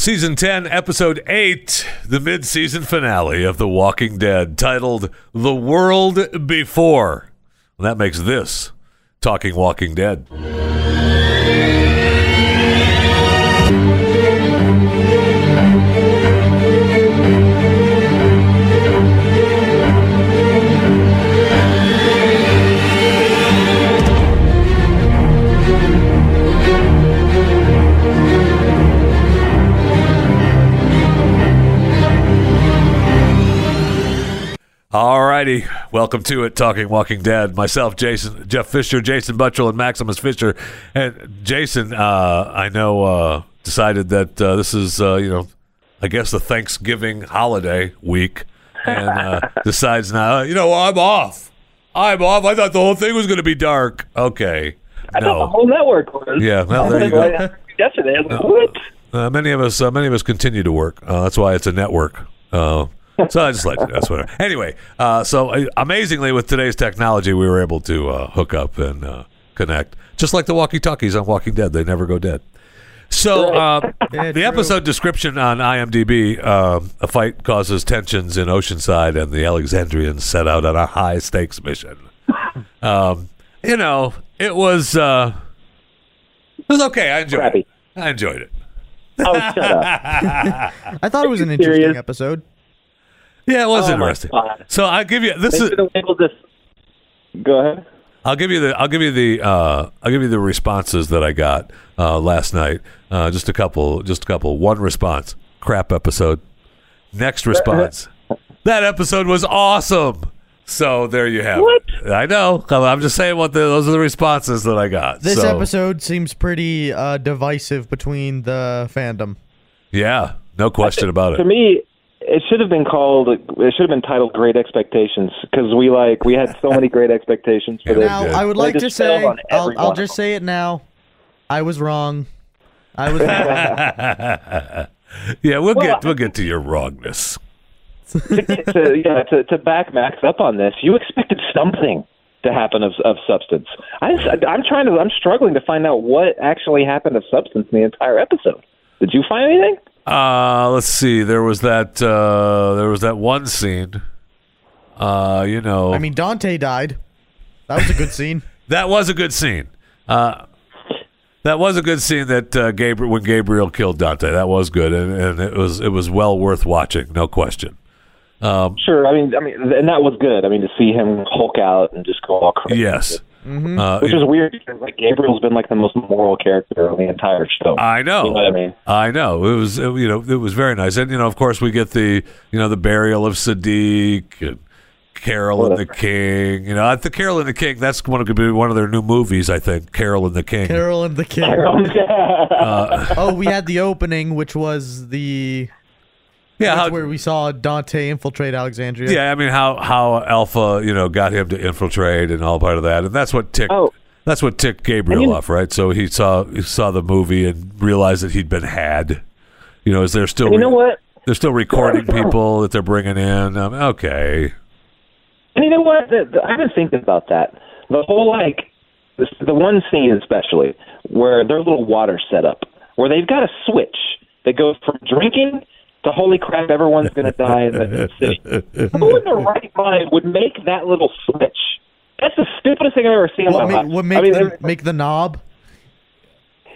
Season 10, Episode 8, the mid season finale of The Walking Dead, titled The World Before. And that makes this Talking Walking Dead. Alrighty, welcome to it, Talking Walking Dead. Myself, Jason, Jeff Fisher, Jason Buttrill, and Maximus Fisher. And Jason, uh, I know, uh, decided that uh, this is, uh, you know, I guess the Thanksgiving holiday week, and uh, decides now, you know, I'm off. I'm off. I thought the whole thing was going to be dark. Okay, I thought the whole network was. yeah, well, there you go. Yesterday, I was like, what? Uh, many of us, uh, many of us continue to work. Uh, that's why it's a network. Uh, so I just let you. That's what. Anyway, uh, so uh, amazingly, with today's technology, we were able to uh, hook up and uh, connect, just like the walkie-talkies on Walking Dead. They never go dead. So uh, Yeah, the true. episode description on IMDb: uh, a fight causes tensions in Oceanside, and the Alexandrians set out on a high-stakes mission. Um, you know, it was uh, it was okay. I enjoyed Crappy. it. I enjoyed it. Oh, shut up. I thought it was an interesting serious? episode. Yeah, it was Oh, interesting. So I'll give you this They is should this. Go ahead. I'll give you the I'll give you the uh, I'll give you the responses that I got uh, last night. Uh, just a couple, just a couple. One response: crap episode. Next response: that episode was awesome. So there you have What? it. I know. I'm just saying what the, those are the responses that I got. This So, episode seems pretty uh, divisive between the fandom. yeah, no question about it. To me, it should have been called. It should have been titled "Great Expectations" because we like we had so many great expectations for Yeah, this. Now. I would like to say, I'll, I'll just say it now. I was wrong. I was wrong. yeah, we'll Well, get we'll get to your wrongness. to, to, yeah, to, to back Max up on this, you expected something to happen of of substance. I, I'm trying to. I'm struggling to find out what actually happened of substance in the entire episode. Did you find anything? Uh, let's see. There was that. Uh, there was that one scene. Uh, you know, I mean, Dante died. That was a good scene. that was a good scene. Uh, that was a good scene that uh, Gabriel when Gabriel killed Dante. That was good, and, and it was it was well worth watching, no question. Um, Sure. I mean, I mean, and that was good. I mean, to see him Hulk out and just go all crazy. yes, uh, Which is weird because like Gabriel's been like the most moral character on the entire show. I know. You know what I mean? I know. It was it, you know it was very nice, and you know of course we get the you know the burial of Siddiq and Carol and the King. You know, I think Carol and the King. That's one of be one of their new movies. I think Carol and the King. Carol and the King. Uh, Oh, we had the opening, which was the yeah, that's how, where we saw Dante infiltrate Alexandria. Yeah, I mean how how Alpha you know got him to infiltrate and all part of that, and that's what ticked Oh. that's what ticked Gabriel And you- off, right? So he saw he saw the movie and realized that he'd been had. You know, is they're still And you know what? they're still recording people that they're bringing in. Um, okay, And you know what? The, the, I've been thinking about that. The whole like this, the one scene especially where their little water setup, where they've got a switch that goes from drinking to holy crap, everyone's going to die in the city. Who in their right mind would make that little switch? That's the stupidest thing I've ever seen in my ma- life. what make I mean, the make the knob?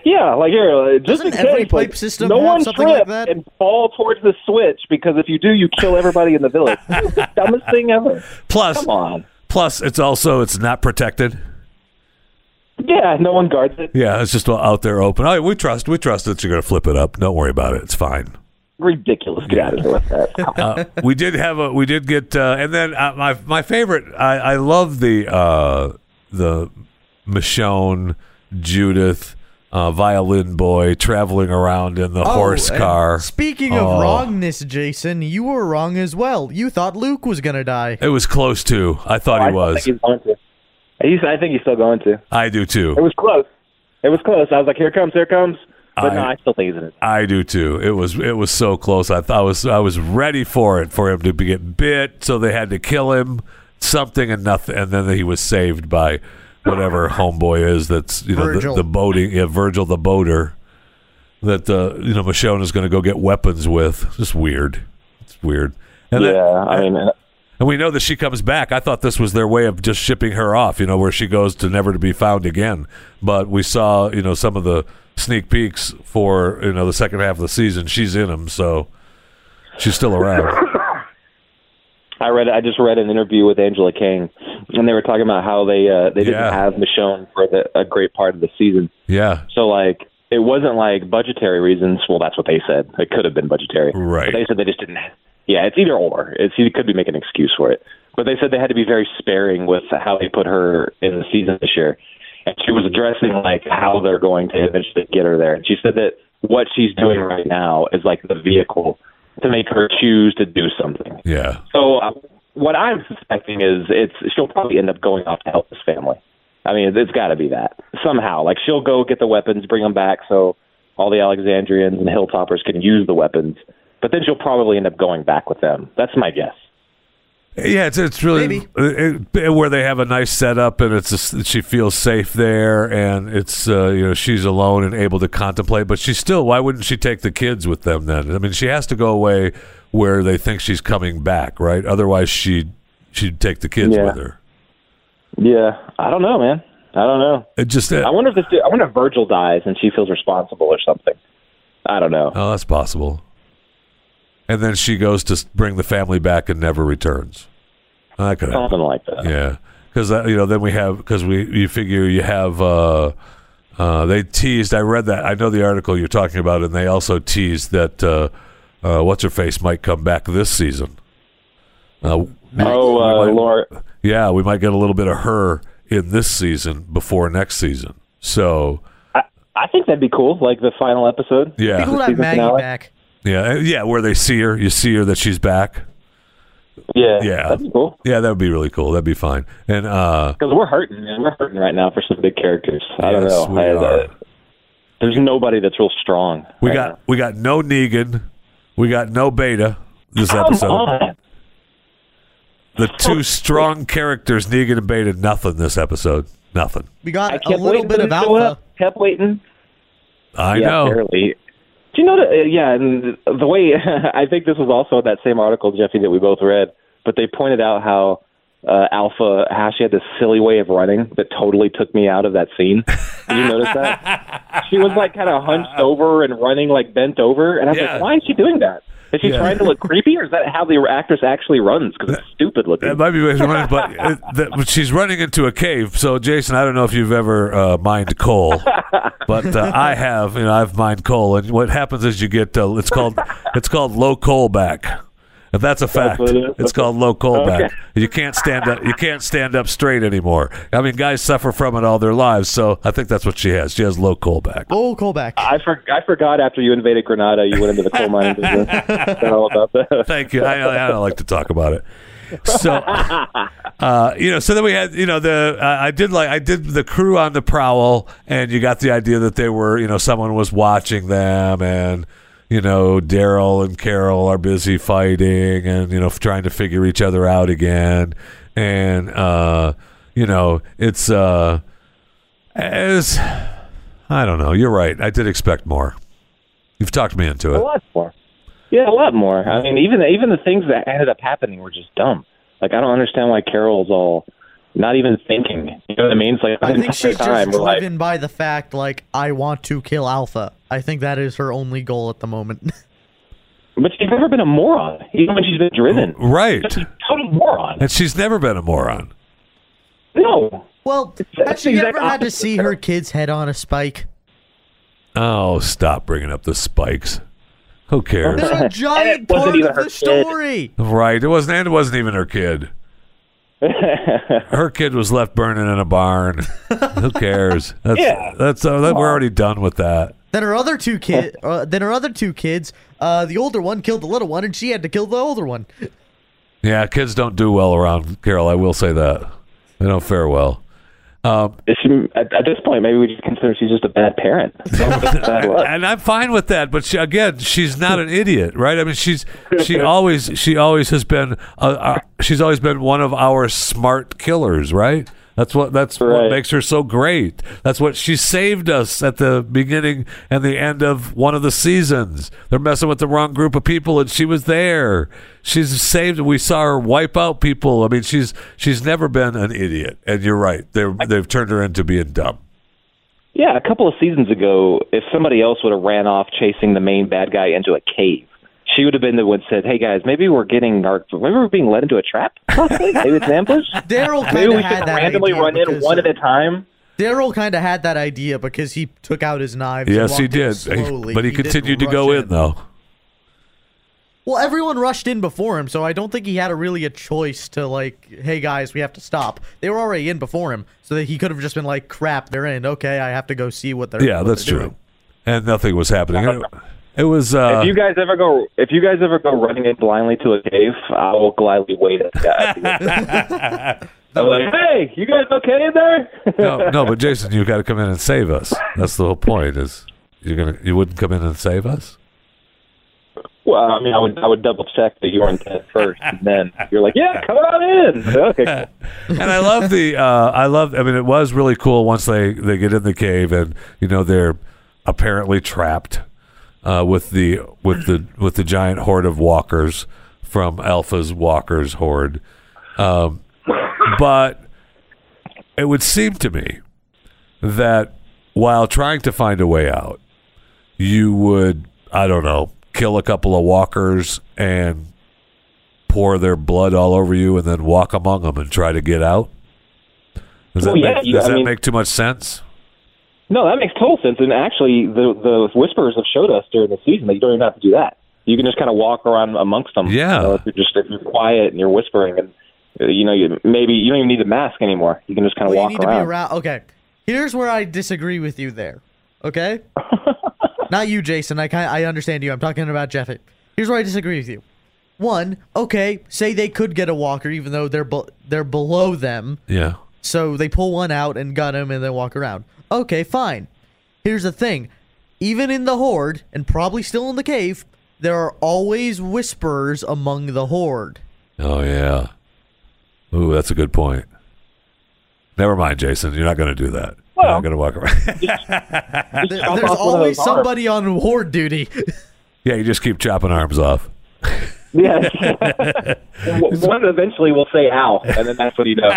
yeah, like here, uh, just Doesn't in case, every pipe like, system no have one something like that? and fall towards the switch because if you do, you kill everybody in the village. It's the dumbest thing ever. plus Come on. plus it's also it's not protected. Yeah, no one guards it. Yeah, it's just out there open. Oh, we trust we trust that you're going to flip it up. Don't worry about it. It's fine. Ridiculous. Get out of here with that. uh, we did have a we did get uh, and then uh, my my favorite I, I love the uh, the Michonne Judith uh, violin boy traveling around in the horse car. Speaking of Oh. wrongness, Jason, you were wrong as well. You thought Luke was gonna die. It was close to. I thought I he was. think he's going to. I think he's still going to. I do too. It was close. It was close. I was like, here it comes, here it comes. But I- no, I still think he's in it. I do too. It was it was so close. I thought I was I was ready for it for him to be, get bit, so they had to kill him something and nothing, and then he was saved by whatever homeboy is that's you know the, the boating yeah Virgil the boater that uh, you know Michonne is going to go get weapons with. Just weird. It's weird. And yeah, then- I mean, and we know that she comes back. I thought this was their way of just shipping her off, you know, where she goes to never to be found again. But we saw, you know, some of the sneak peeks for you know the second half of the season. She's in them, so she's still around. I read. I just read an interview with Angela Kang, and they were talking about how they uh, they didn't Yeah. have Michonne for the, a great part of the season. Yeah, So like, it wasn't like budgetary reasons. Well, that's what they said. It could have been budgetary. Right. But they said they just didn't. Yeah, it's either or. It's you could be making an excuse for it. But they said they had to be very sparing with how they put her in the season this year. And she was addressing like how they're going to eventually get her there. And she said that what she's doing right now is like the vehicle to make her choose to do something. yeah, So uh, what I'm suspecting is it's she'll probably end up going off to help this family. I mean, it's got to be that somehow. Like she'll go get the weapons, bring them back, so all the Alexandrians and Hilltoppers can use the weapons. But then she'll probably end up going back with them. That's my guess. yeah. It's it's really it, it- where they have a nice setup, and it's just, she feels safe there, and it's uh, you know she's alone and able to contemplate. But she's still. Why wouldn't she take the kids with them then? I mean, she has to go away where they think she's coming back, right? Otherwise, she she'd take the kids Yeah. with her. Yeah, I don't know, man. I don't know. It just uh, I wonder if this. I wonder if Virgil dies and she feels responsible or something. I don't know. Oh, that's possible. And then she goes to bring the family back and never returns. That could happen. Something like that. Yeah, because you know then we have because we you figure you have uh, uh, they teased. I read that. I know the article you're talking about, and they also teased that uh, uh, what's her face might come back this season. Uh, Oh, uh, might- Laura. yeah, we might get a little bit of her in this season before next season. So I, I think that'd be cool. Like the final episode. yeah, People have Maggie finale? back. Yeah, uh, yeah, where they see her, you see her that she's back. Yeah. Yeah. That'd be cool. Yeah, that would be really cool. That'd be fine. And uh, Because we're hurting, man. We're hurting right now for some big characters. I don't Yes, know. we I, are. uh, there's nobody that's real strong. we right got we got no Negan, we got no Beta this now. episode. On. The two strong characters, Negan and Beta, nothing this episode. Nothing. We got a little bit of them to show alpha. up. Kept waiting. I yeah, know. barely. Do you know that? Uh, yeah, and the way I think this was also in that same article, Jeffy, that we both read. But they pointed out how uh, Alpha how she had this silly way of running that totally took me out of that scene. Did you notice that? She was like kind of hunched over and running like bent over, and I was Yeah. like, why is she doing that? Is she Yeah. trying to look creepy, or is that how the actress actually runs? Because it's stupid looking. That might be what she's running, but, uh, that, she's running into a cave. So, Jason, I don't know if you've ever uh, mined coal, but uh, I have. You know, I've mined coal, and what happens is you get uh, it's called it's called low coal back. And that's a fact. what it is? It's called low coal back. Okay. You can't stand up. You can't stand up straight anymore. I mean, guys suffer from it all their lives. So I think that's what she has. She has low coal back. Oh, Colback. I, for, I forgot after you invaded Granada, you went into the coal mining business. All about that. Thank you. I, I don't like to talk about it. So, uh, you know, so then we had, you know, the uh, I did like I did the crew on the prowl, and you got the idea that they were, you know, someone was watching them, and you know, Daryl and Carol are busy fighting, and you know, trying to figure each other out again, and uh, you know, it's uh, as I don't know. You're right. I did expect more. You've talked me into it. A lot more. Yeah, a lot more. I mean, even even the things that ended up happening were just dumb. Like I don't understand why Carol's all not even thinking. You know what I mean? It's like I the think she's time just we're like, driven by the fact, like, I want to kill Alpha. I think that is her only goal at the moment. but she's never been a moron, even when she's been driven. Right. She's a total moron. And she's never been a moron. No. well, has she ever had to see her kid's head on a spike? Oh, stop bringing up the spikes. Who cares? They're a giant wasn't part even of the kid. story. right. It wasn't and it wasn't even her kid. Her kid was left burning in a barn. Who cares? That's Yeah. that's uh, that, we're already done with that. Then her other two kid, uh, then her other two kids, uh, the older one killed the little one, and she had to kill the older one. Yeah, kids don't do well around Carol. I will say that. They don't fare well. Um, she, at, at this point, maybe we just consider she's just a bad parent. And I'm fine with that. But she, again, she's not an idiot, right? I mean, she's she always she always has been uh, uh, she's always been one of our smart killers, right? That's what that's what makes her so great. That's what she saved us at the beginning and the end of one of the seasons. They're messing with the wrong group of people, and she was there. She's saved. We saw her wipe out people. I mean, she's she's never been an idiot. And you're right. They they've turned her into being dumb. Yeah, a couple of seasons ago, if somebody else would have ran off chasing the main bad guy into a cave, she would have been the one that said, "Hey guys, maybe we're getting our maybe we're being led into a trap. Possibly, maybe it's an ambush. Daryl kind Maybe of we had should that randomly run in one uh, at a time." Daryl kind of had that idea because he took out his knives. and Yes, he walked in did. Slowly. but he, didn't continued to rush go in though. Well, everyone rushed in before him, so I don't think he had a really a choice to like, hey guys, we have to stop. They were already in before him, so that he could have just been like, crap, they're in. Okay, I have to go see what they're. Yeah, what that's they're true. doing." And nothing was happening. It, it was. Uh, if you guys ever go, if you guys ever go running in blindly to a cave, I will gladly wait at that. I'm like, hey, you guys okay in there? no, no, but Jason, you got to come in and save us. That's the whole point. Is you're gonna you wouldn't come in and save us? well, I mean, I would, I would double check that you weren't dead first, and then you're like, yeah, come on in. Okay. cool. and I love the uh, I love I mean it was really cool once they they get in the cave and you know they're apparently trapped uh, with the with the with the giant horde of walkers from Alpha's walkers horde um, but it would seem to me that while trying to find a way out you would I don't know kill a couple of walkers and pour their blood all over you and then walk among them and try to get out? Does that, Well, yeah, make, does that mean- make too much sense? No, that makes total sense. And actually, the the whisperers have showed us during the season that you don't even have to do that. You can just kind of walk around amongst them. Yeah. You know, if you're just if you're quiet and you're whispering, and uh, you know, you, maybe you don't even need a mask anymore. You can just kind of Well, walk you need around. to be around. Okay, here's where I disagree with you. There, okay. Not you, Jason. I kind I understand you. I'm talking about Jeff. Here's where I disagree with you. One, okay, say they could get a walker even though they're be- they're below them. Yeah. So they pull one out and gun him and then walk around. Okay, fine. Here's the thing. Even in the horde, and probably still in the cave, there are always whisperers among the horde. Oh yeah. Ooh, that's a good point. Never mind, Jason. You're not going to do that. you're not going to walk around. There- chop there's off one of always those arms. somebody on horde duty. yeah, you just keep chopping arms off. Yes. W- One eventually will say "ow," and then that's what you know.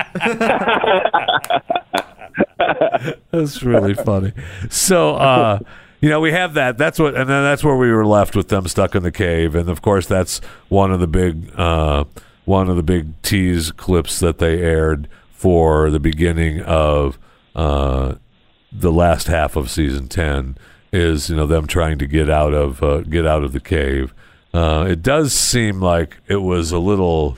That's really funny. So, uh, you know, we have that. That's what, and then that's where we were left with them stuck in the cave. And of course, that's one of the big, uh, one of the big tease clips that they aired for the beginning of uh, the last half of season ten. Is you know them trying to get out of uh, get out of the cave. Uh, it does seem like it was a little.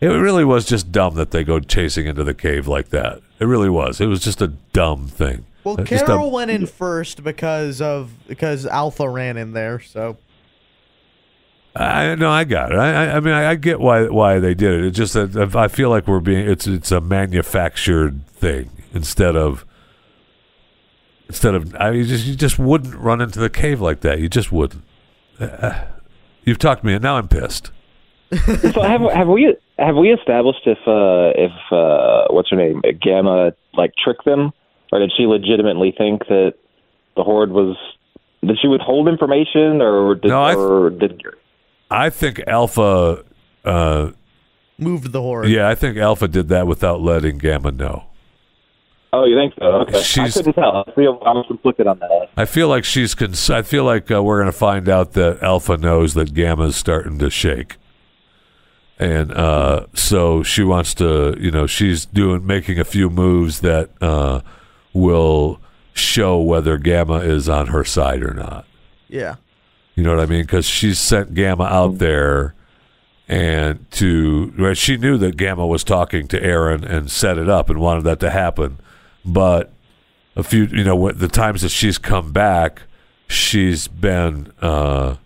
It really was just dumb that they go chasing into the cave like that. It really was. It was just a dumb thing. Well, Uh, just a- Carol went in first because of because Alpha ran in there. So I no, I got it. I, I, mean, I, I get why why they did it. It's just that I feel like we're being it's it's a manufactured thing instead of instead of I you just you just wouldn't run into the cave like that. You just wouldn't. Uh, you've talked me, and now I'm pissed. So have have we have we established if uh, if uh, what's her name Gamma like tricked them, or did she legitimately think that the horde was? Did she withhold information, or did No, I- or did I think Alpha. Uh, moved the horde. yeah, I think Alpha did that without letting Gamma know. Oh, you think so? Okay, She's- I couldn't tell. I feel I was conflicted on that. I feel like she's. Cons- I feel like uh, we're going to find out that Alpha knows that Gamma's starting to shake, and uh, so she wants to. You know, she's doing making a few moves that uh, will show whether Gamma is on her side or not. Yeah. You know what I mean? Because she's sent Gamma out there, and to right, she knew that Gamma was talking to Aaron and set it up and wanted that to happen, but a few, you know, the times that she's come back, she's been, uh,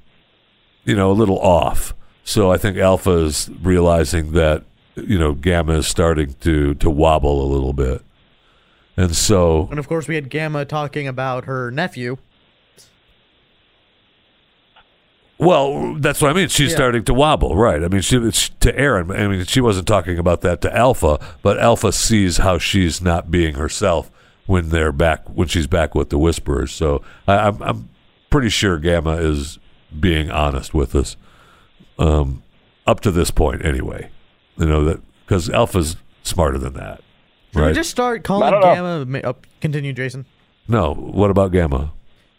you know, a little off. So I think Alpha is realizing that you know Gamma is starting to to wobble a little bit, and so And of course, we had Gamma talking about her nephew. Well, that's what I mean. She's Yeah. starting to wobble, right? I mean, she it's to Aaron. I mean, she wasn't talking about that to Alpha, but Alpha sees how she's not being herself when they're back when she's back with the Whisperers. So I, I'm I'm pretty sure Gamma is being honest with us, um, up to this point anyway. You know that because Alpha's smarter than that, Should right? we just start calling don't. Gamma? ma- Oh, continue, Jason. no, what about Gamma?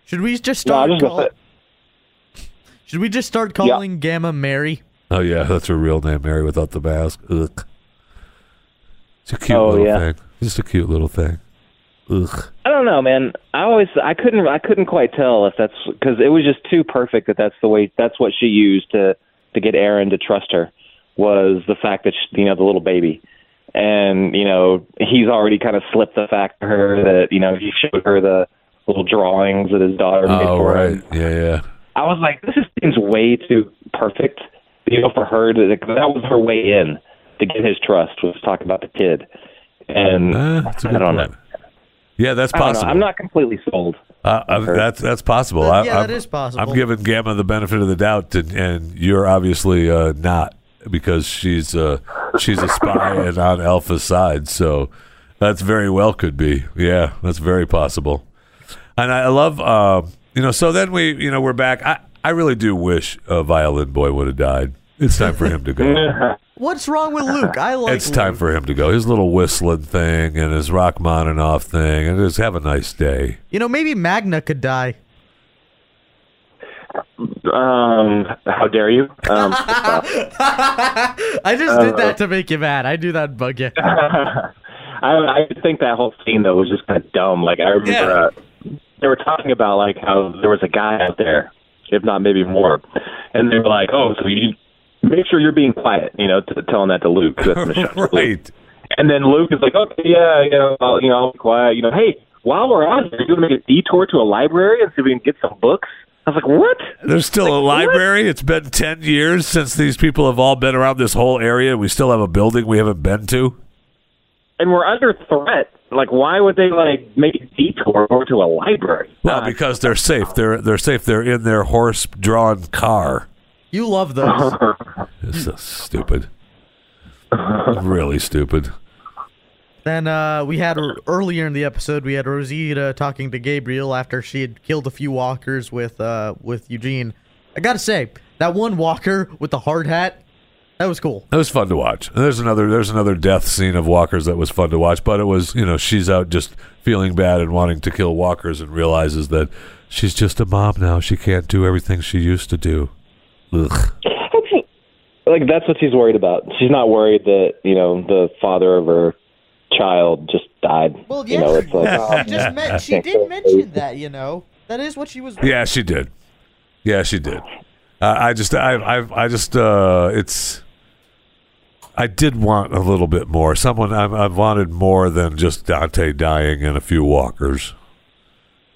Should we just start? was just call- Should we just start calling Gamma Mary? Oh yeah, that's her real name, Mary without the mask. Ugh. It's a cute Oh, little yeah. thing. Just a cute little thing. Ugh. I don't know, man. I always I couldn't I couldn't quite tell if that's because it was just too perfect that that's the way that's what she used to to get Aaron to trust her was the fact that she, you know the little baby, and you know he's already kind of slipped the fact to her that you know he showed her the little drawings that his daughter made Oh for right, him. yeah, yeah. I was like, this just seems way too perfect, you know, for her to that was her way in to get his trust was talk about the kid, and Uh, I don't point. know. Yeah, that's I possible. I'm not completely sold. Uh, uh, that's that's possible. I, yeah, I'm, that is possible. I'm giving Gamma the benefit of the doubt, and, and you're obviously uh, not because she's uh, she's a spy and on Alpha's side. So that's very well could be. Yeah, that's very possible. And I love, uh, you know. So then we, you know, we're back. I I really do wish uh, Violin Boy would have died. It's time for him to go. What's wrong with Luke? I like. it's time Luke. for him to go. His little whistling thing and his Rachmaninoff thing, and just have a nice day. You know, maybe Magna could die. Um, how dare you? Um, I just did that to make you mad. I do that, to bug you. I, I think that whole scene though was just kind of dumb. Like I remember Yeah. uh, they were talking about like how there was a guy out there, if not maybe more, and they were like, "Oh, so you make sure you're being quiet," you know, telling that to Luke. That's Michelle. right. And then Luke is like, "Okay, yeah, you know, I'll, you know, I'll be quiet. You know, hey, while we're out here, you want to make a detour to a library and see if we can get some books?" I was like, "What?" There's still a library. It's been 10 years since these people have all been around this whole area. We still have a building we haven't been to. And we're under threat. Like, why would they like make a detour over to a library? Well, because they're safe. They're they're safe. They're in their horse-drawn car. You love those. It's so stupid. really stupid. then uh, we had earlier in the episode we had Rosita talking to Gabriel after she had killed a few walkers with uh, with Eugene. I gotta say that one walker with the hard hat, that was cool. It was fun to watch. And there's another there's another death scene of walkers that was fun to watch, but it was, you know, she's out just feeling bad and wanting to kill walkers and realizes that she's just a mom now. She can't do everything she used to do. Ugh. like that's what she's worried about. She's not worried that you know the father of her child just died. Well, You yeah, know, it's like oh, she just meant she did mention that. You know, that is what she was. Yeah, she did. Yeah, she did. Uh, I just, I, I, I just, uh, it's. I did want a little bit more. Someone, I, I wanted more than just Dante dying and a few walkers.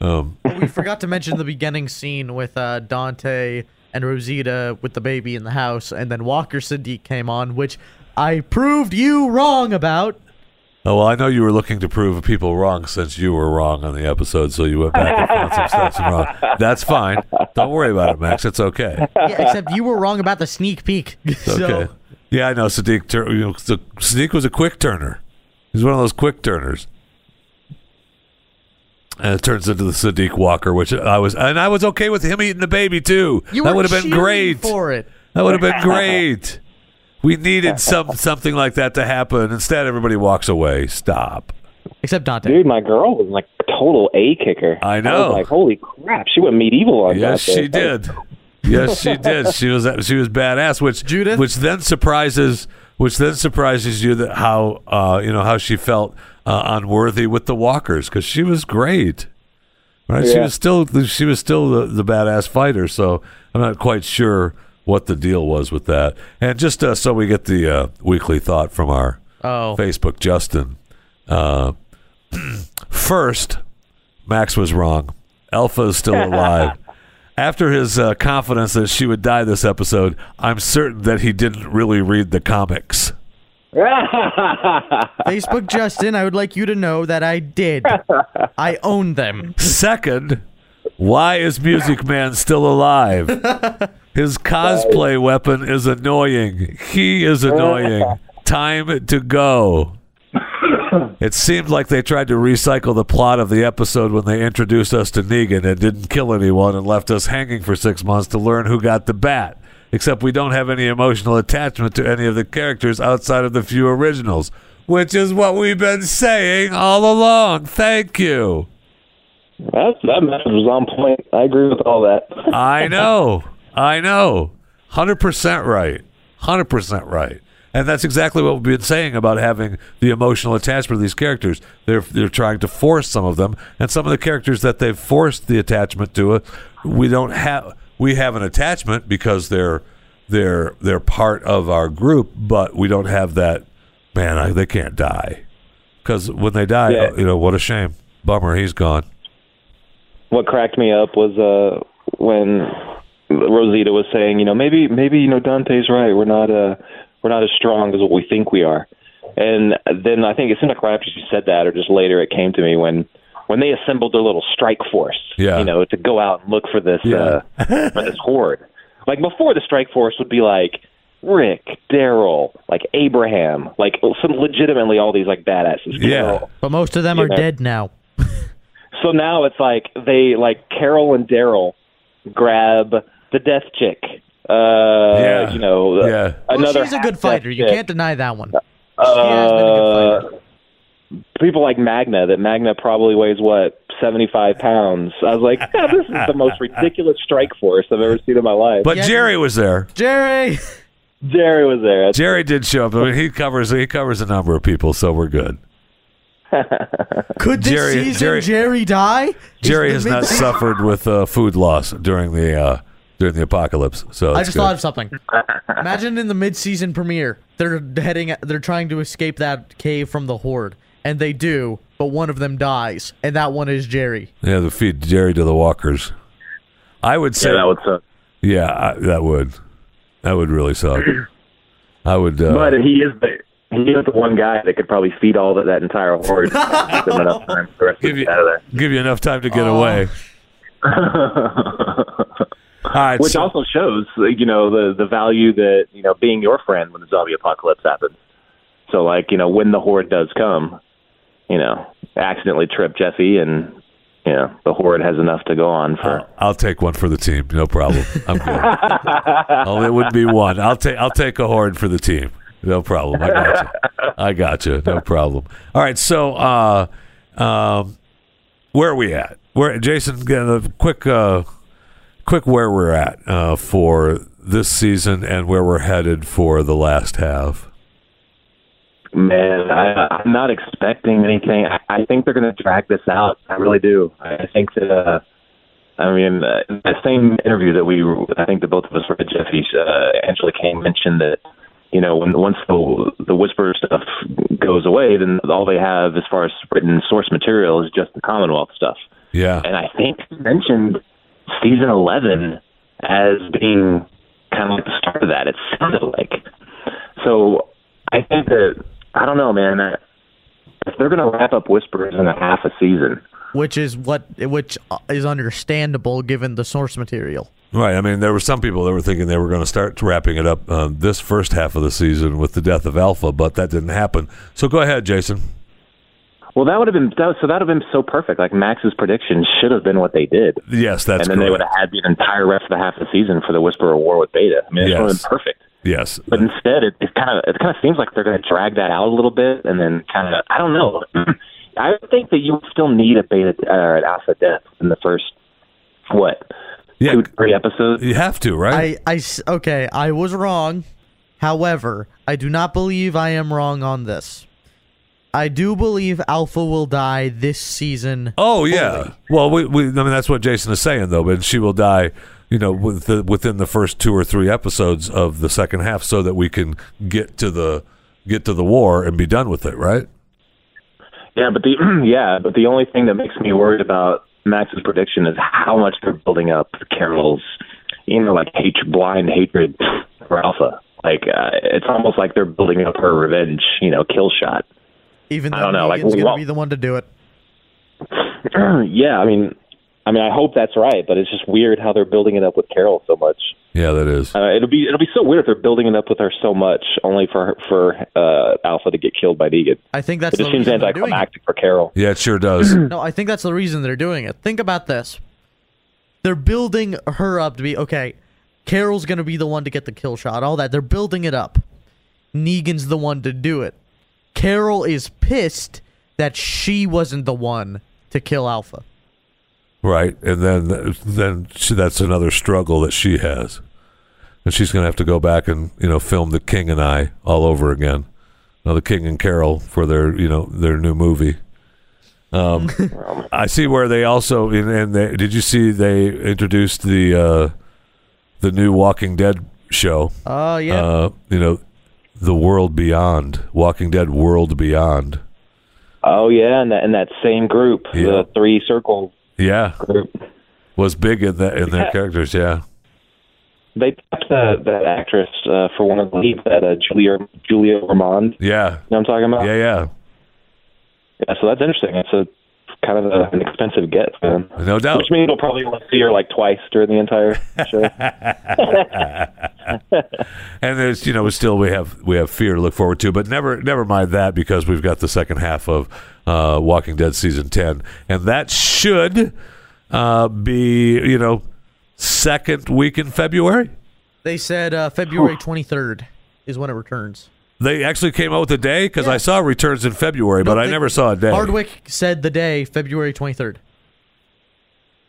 Um, we forgot to mention the beginning scene with uh, Dante and Rosita with the baby in the house, and then Walker Siddiq came on, which I proved you wrong about. oh well, I know you were looking to prove people wrong since you were wrong on the episode, so you went back and found some stuff wrong. That's fine. Don't worry about it, Max. It's okay. Yeah, except you were wrong about the sneak peek. So, okay. Yeah, I know. Siddiq, tur- you know, the- Siddiq was a quick turner. He's one of those quick turners. And it turns into the Siddiq Walker, which I was, and I was okay with him eating the baby too. You that would have been great. for it. That would have been great. We needed some something like that to happen. Instead, everybody walks away. Stop. Except Dante. dude, my girl was like total A kicker. I know. was like, holy crap, she went medieval on Yes, that. Yes, she did. Yes, she did. She was she was badass, which Judith? which then surprises which then surprises you that how uh, you know how she felt uh, unworthy with the walkers because she was great. Right, she was still she was still the, the badass fighter. So I'm not quite sure what the deal was with that. And just uh, so we get the uh, weekly thought from our Oh. Facebook Justin. Uh, first, Max was wrong. Alpha is still alive. After his uh, confidence that she would die this episode, I'm certain that he didn't really read the comics. Facebook Justin, I would like you to know that I did. I own them. Second, why is Music Man still alive? His cosplay weapon is annoying. He is annoying. Time to go. It seemed like they tried to recycle the plot of the episode when they introduced us to Negan and didn't kill anyone and left us hanging for six months to learn who got the bat. Except we don't have any emotional attachment to any of the characters outside of the few originals, which is what we've been saying all along. Thank you. That's, that message was on point. I agree with all that. I know. I know. 100% right. 100% right. And that's exactly what we've been saying about having the emotional attachment to these characters. They're they're trying to force some of them, and some of the characters that they've forced the attachment to, we don't have. We have an attachment because they're they're they're part of our group, but we don't have that. Man, I, they can't die because when they die, Yeah. you know what a shame. Bummer, he's gone. what cracked me up was uh when Rosita was saying, you know, maybe maybe you know Dante's right. We're not uh we're not as strong as what we think we are. And then I think it seemed like right after she said that, or just later, it came to me when when they assembled their little strike force. Yeah. You know, to go out and look for this Yeah. uh for this horde. Like before, the strike force would be like Rick, Daryl, like Abraham, like some legitimately all these like badasses. Yeah. Carol. But most of them are Yeah. dead now. So now it's like they like Carol and Daryl grab the death chick. Uh, Yeah. you know, the- Yeah. Well, she's a good fighter. You chick. can't deny that one. She has been a Uh, good fighter. People like Magna. That Magna probably weighs what seventy five pounds. I was like, yeah, this is the most ridiculous strike force I've ever seen in my life. But Yeah. Jerry was there. Jerry. Jerry was there. Jerry did show up. I mean, he covers he covers a number of people, so we're good. Could this Jerry- season Jerry- Jerry, die? Jerry has not suffered with uh, food loss during the uh, during the apocalypse. So I just good. thought of something. Imagine in the mid-season premiere, they're heading, they're trying to escape that cave from the horde, and they do, but one of them dies, and that one is Jerry. yeah, to feed Jerry to the walkers. I would say, yeah, that would suck. yeah, I, that would that would really suck. I would. Uh, But he is the he is the one guy that could probably feed all that, that entire horde. Give enough time for rest give you out of there. give you enough time to get Oh. away. All right, Which so- also shows, you know, the the value that you know being your friend when the zombie apocalypse happens. So, like, you know, when the horde does come, you know, accidentally trip Jesse, and you know, the horde has enough to go on for. I'll take one for the team. No problem. I'm good. oh, it would be one. I'll take I'll take a horde for the team. No problem. I got you. I got you. No problem. All right. So, uh, um, where are we at? Where Jason? Get a quick, uh, quick where we're at uh, for this season and where we're headed for the last half. Man, I, I'm not expecting anything. I, I think they're going to drag this out. I really do. I think that. Uh, I mean, uh, in that same interview that we, I think that both of us read, Jeffy, uh, Angela Kang mentioned that, you know, when once the the whisper stuff goes away, then all they have as far as written source material is just the Commonwealth stuff. Yeah. And I think mentioned season 11 as being kind of like the start of that. It sounded like. So I think that, I don't know, man. I- If they're going to wrap up Whispers in a half a season, Which is what, which is understandable given the source material. Right. I mean, there were some people that were thinking they were going to start wrapping it up um, this first half of the season with the death of Alpha, but that didn't happen. So go ahead, Jason. well, that would have been that, so. That would have been so perfect. Like Max's prediction should have been what they did, Yes, that's and then they would have had the entire rest of the half of the season for the Whisperer War with Beta. I mean, it would have been perfect. Yes. But instead, it, it kind of it kind of seems like they're going to drag that out a little bit, and then kind of I don't know. I think that you still need a beta or an alpha death in the first what Yeah. two three episodes. You have to, right? I, I s- okay, I was wrong. However, I do not believe I am wrong on this. I do believe Alpha will die this season. oh, yeah. Well, we, we, I mean, that's what Jason is saying, though. But she will die, you know, with the, within the first two or three episodes of the second half, so that we can get to the get to the war and be done with it, right? Yeah, but the yeah, but the only thing that makes me worried about Max's prediction is how much they're building up Carol's, you know, like hatred, blind hatred for Alpha. Like uh, it's almost like they're building up her revenge, you know, kill shot. Even though I don't know, like, Negan's gonna well- be the one to do it. yeah, I mean, I mean, I hope that's right, but it's just weird how they're building it up with Carol so much. Yeah, that is. Uh, it'll be it'll be so weird if they're building it up with her so much, only for for uh, Alpha to get killed by Negan. I think that's It just seems reason they're doing it. anticlimactic for Carol. Yeah, it sure does. No, I think that's the reason they're doing it. Think about this. They're building her up to be okay. Carol's gonna be the one to get the kill shot. All that. They're building it up. Negan's the one to do it. Carol is pissed that she wasn't the one to kill Alpha. Right, and then then she, that's another struggle that she has, and she's going to have to go back and you know film the King and I all over again. Now the King and Carol for their you know their new movie. Um, I see where they also and, and they, did you see they introduced the uh, the new Walking Dead show? Oh yeah. Uh, you know, the World Beyond, Walking Dead World Beyond. Oh yeah, and that and that same group, Yeah. the three circle Yeah, group. was big in that in their Yeah. characters. Yeah. They tapped that that actress uh, for one of the leads, that uh, Julia Julia Ormond. You Yeah, know what I'm talking about? yeah, yeah. Yeah, so that's interesting. It's a kind of a, an expensive get, man. No doubt. Which means we'll probably see her like twice during the entire show. And there's you know still we have we have fear to look forward to, but never never mind that because we've got the second half of uh, Walking Dead season ten, and that should uh, be you know second week in February. they said uh, February 23rd is when it returns. They actually came out with a day because I saw returns in February, but No, I never saw a day. Hardwick said the day February 23rd.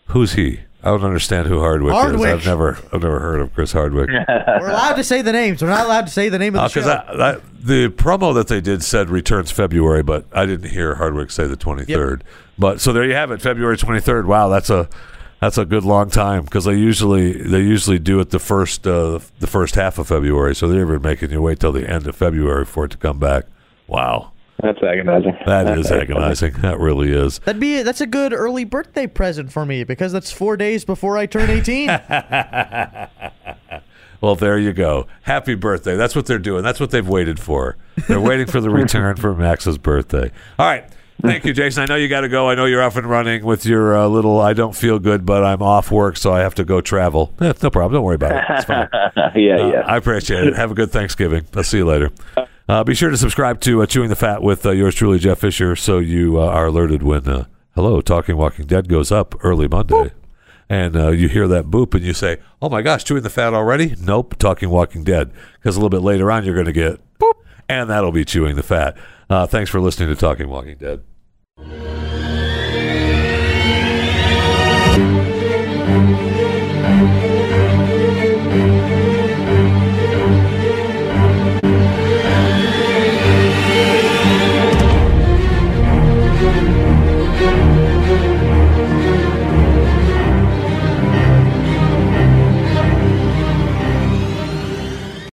Who's he? I don't understand who Hardwick, is. I've never I've never heard of Chris Hardwick. We're allowed to say the names. We're not allowed to say the name of the show. Because show. the promo that they did said returns February, but I didn't hear Hardwick say the 23rd. But so there you have it, February 23rd. Wow, that's a that's a good long time because they usually they usually do it the first uh, the first half of February. So they're even making you wait till the end of February for it to come back. Wow, That's agonizing. that is agonizing. That really is. That'd be that's a good early birthday present for me because that's four days before I turn 18. Well, there you go. Happy birthday. That's what they're doing. That's what they've waited for. They're waiting for the return for Max's birthday. All right. Thank you, Jason. I know you got to go. I know you're off and running with your uh, little I don't feel good, but I'm off work, so I have to go travel. Eh, no problem. Don't worry about it. It's fine. yeah, Uh, yeah. I appreciate it. Have a good Thanksgiving. I'll see you later. Uh, be sure to subscribe to uh, Chewing the Fat with uh, yours truly, Jeff Fisher, so you uh, are alerted when uh, Hello Talking Walking Dead goes up early Monday. And uh, you hear that boop and you say, Oh my gosh, Chewing the Fat already? Nope, Talking Walking Dead. Because a little bit later on, you're going to get boop, and that'll be Chewing the Fat. Uh, thanks for listening to Talking Walking Dead. Thank